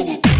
on it.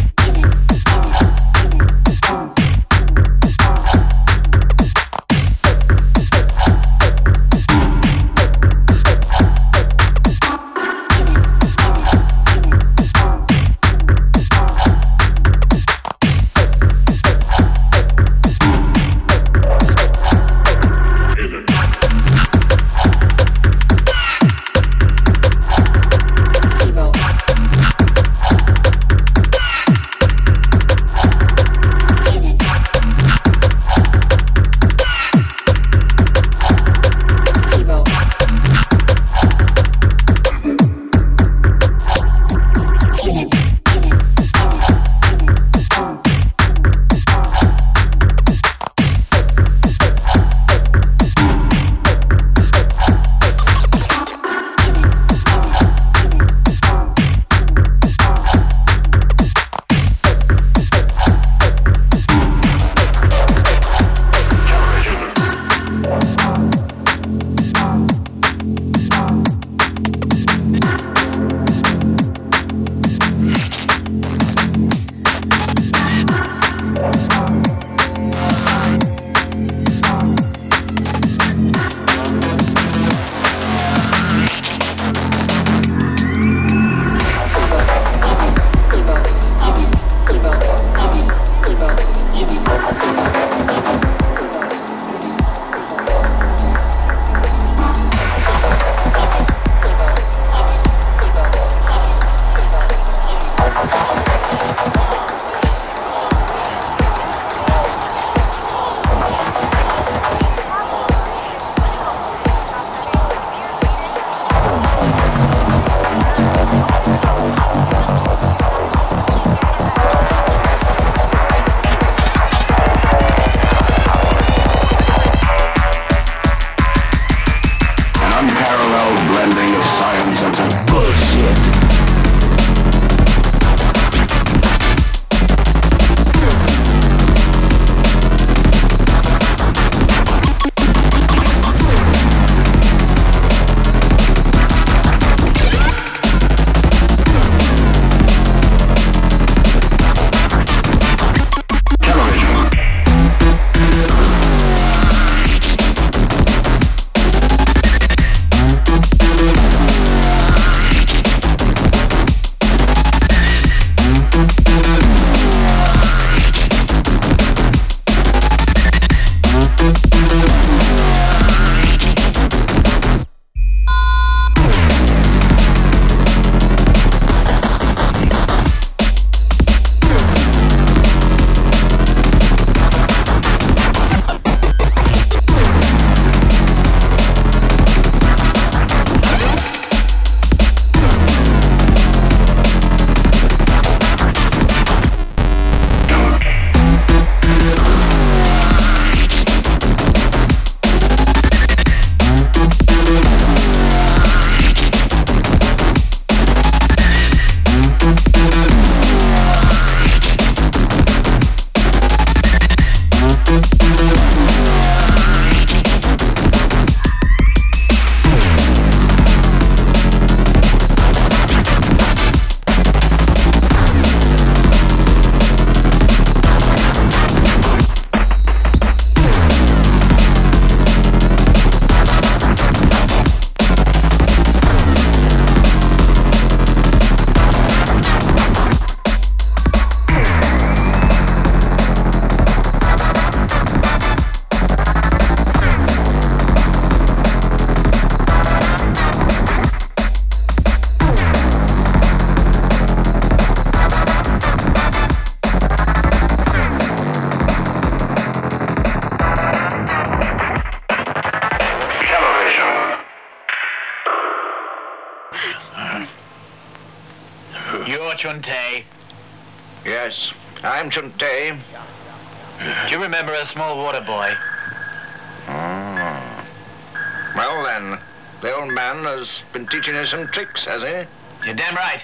Some tricks, has he? You're damn right.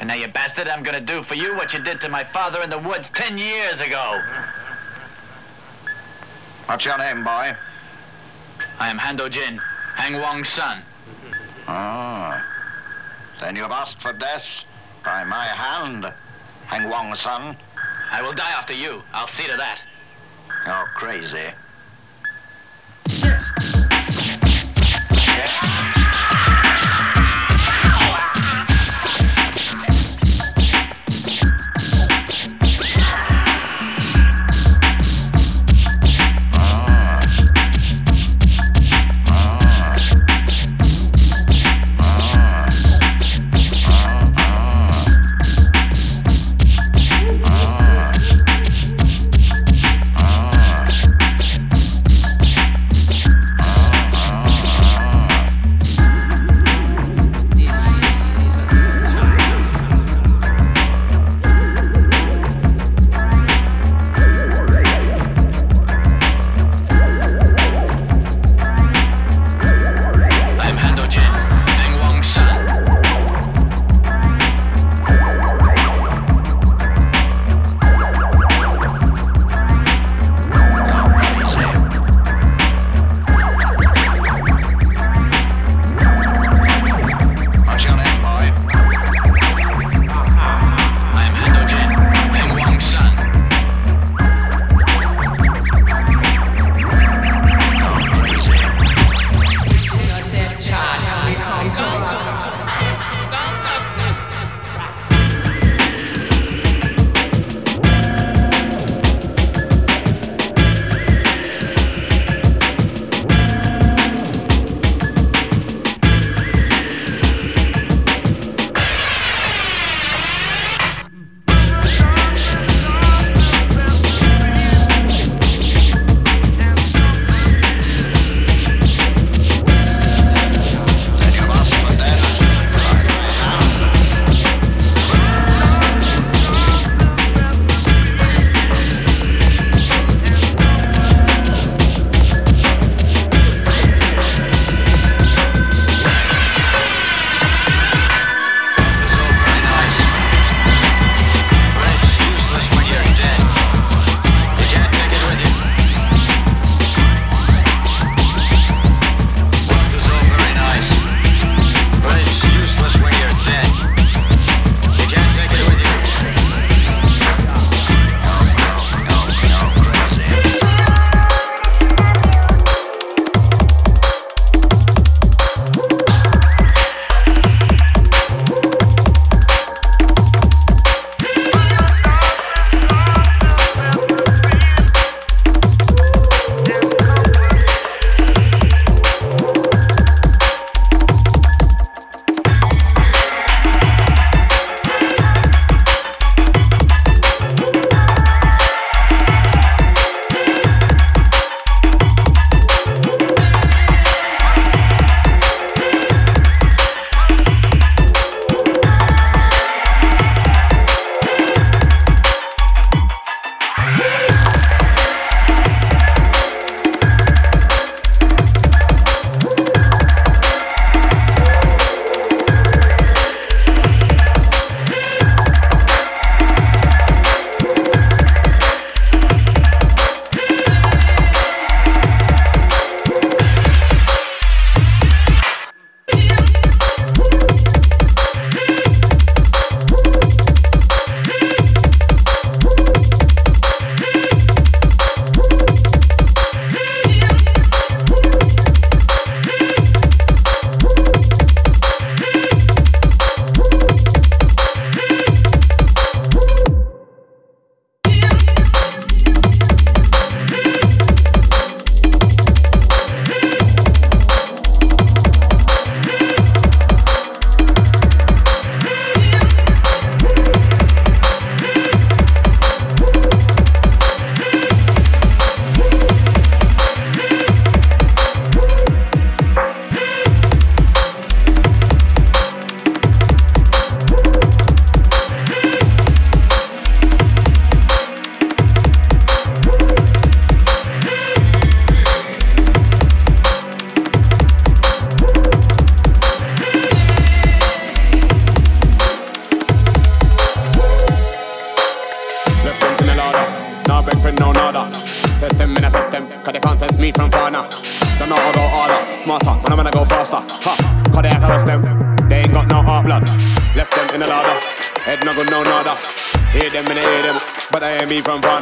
And now, you bastard, I'm gonna do for you what you did to my father in the woods ten years ago. What's your name, boy? I am Hando Jin, Hang Wong's son. Oh. Ah. Then you've asked for death by my hand, Hang Wong's son. I will die after you. I'll see to that. You're crazy.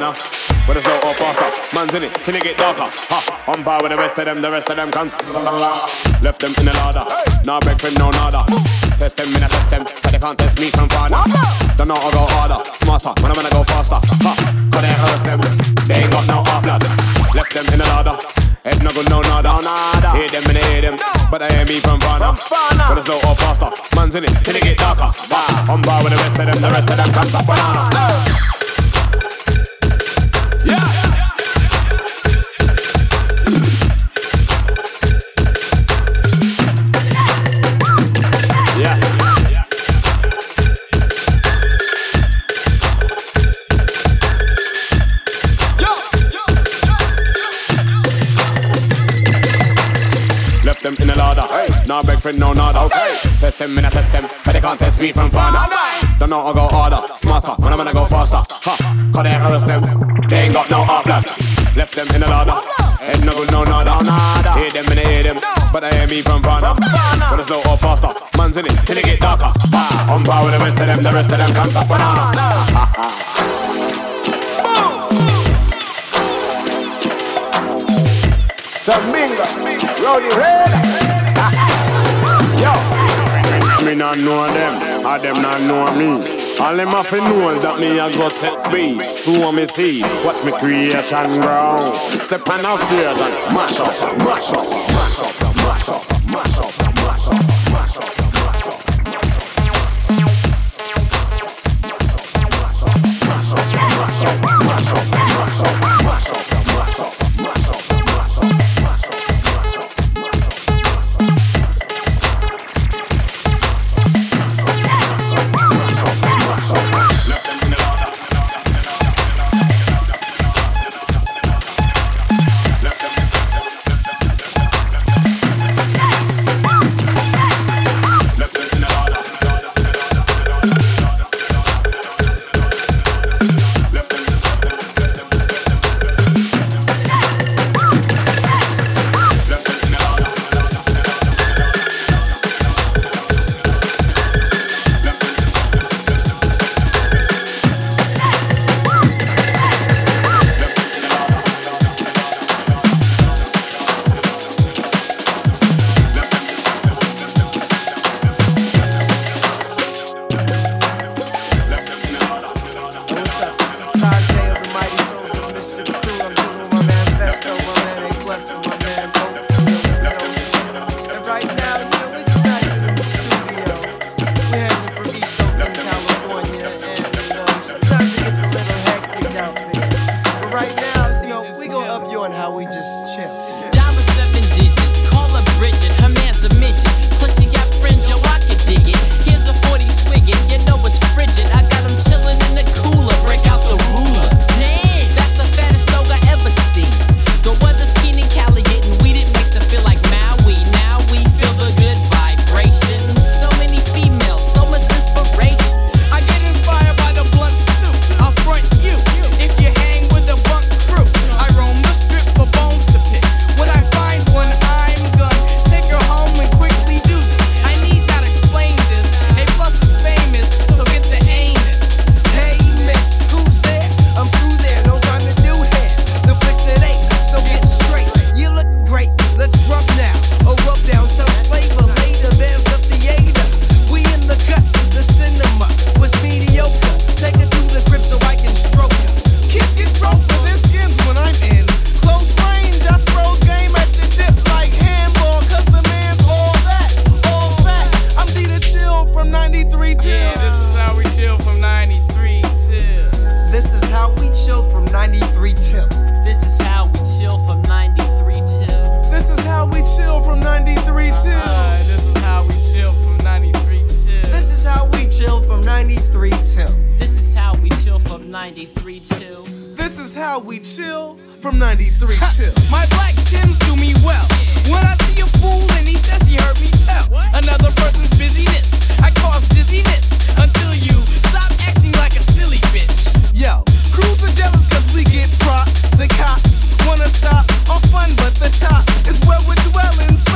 Hear me from now. But it's no or faster, man's in it till it get darker. Ha, on par with the rest of them, the rest of them can Left them in the ladder, now beg from no nada. Test them, me I test them, cause they can't test me from far now. Don't know how to go harder, smarter, when I'm gonna go faster. Ha, cause they arrest them, they ain't got no heart blood. Left them in the ladder. Head no good, no nada. nada. Hear them and I hear them, but I hear me from far now. But it's no or faster, man's in it till it get darker. Ha, on bar with the rest of them, the rest of them can't stop banana. Nah, beg friend, no nada. Okay. Test them, me I test them, but they can't test me from far. Don't know how go harder, smarter, when I'm gonna go faster. Ha, cause they harass them, they ain't got no heart blood. Left them in the ladder, head no good, no nada. nada. Hear them and I hear them, but I hear me from far. But it's slow or faster, man's in it till it get darker. Ha, on par with the rest of them, the rest of them can't stop banana. Sazminga, Rowdy Red. Me not know them, or them not know me. All them have to know is that me a go set speed. So me see, watch me creation grow. Step on the stage and mash up, mash up, mash up, mash up, from 93 till. Uh, this is how we chill from 93 till. This is how we chill from 93 till. This is how we chill from 93 till. This is how we chill from 93 till. My black Tims do me well. When I see a fool and he says he heard me tell. Another person's busyness, I cause dizziness. Until you stop acting like a silly bitch. Yo, crews are jealous wanna stop. All fun, but the top is where we're dwelling.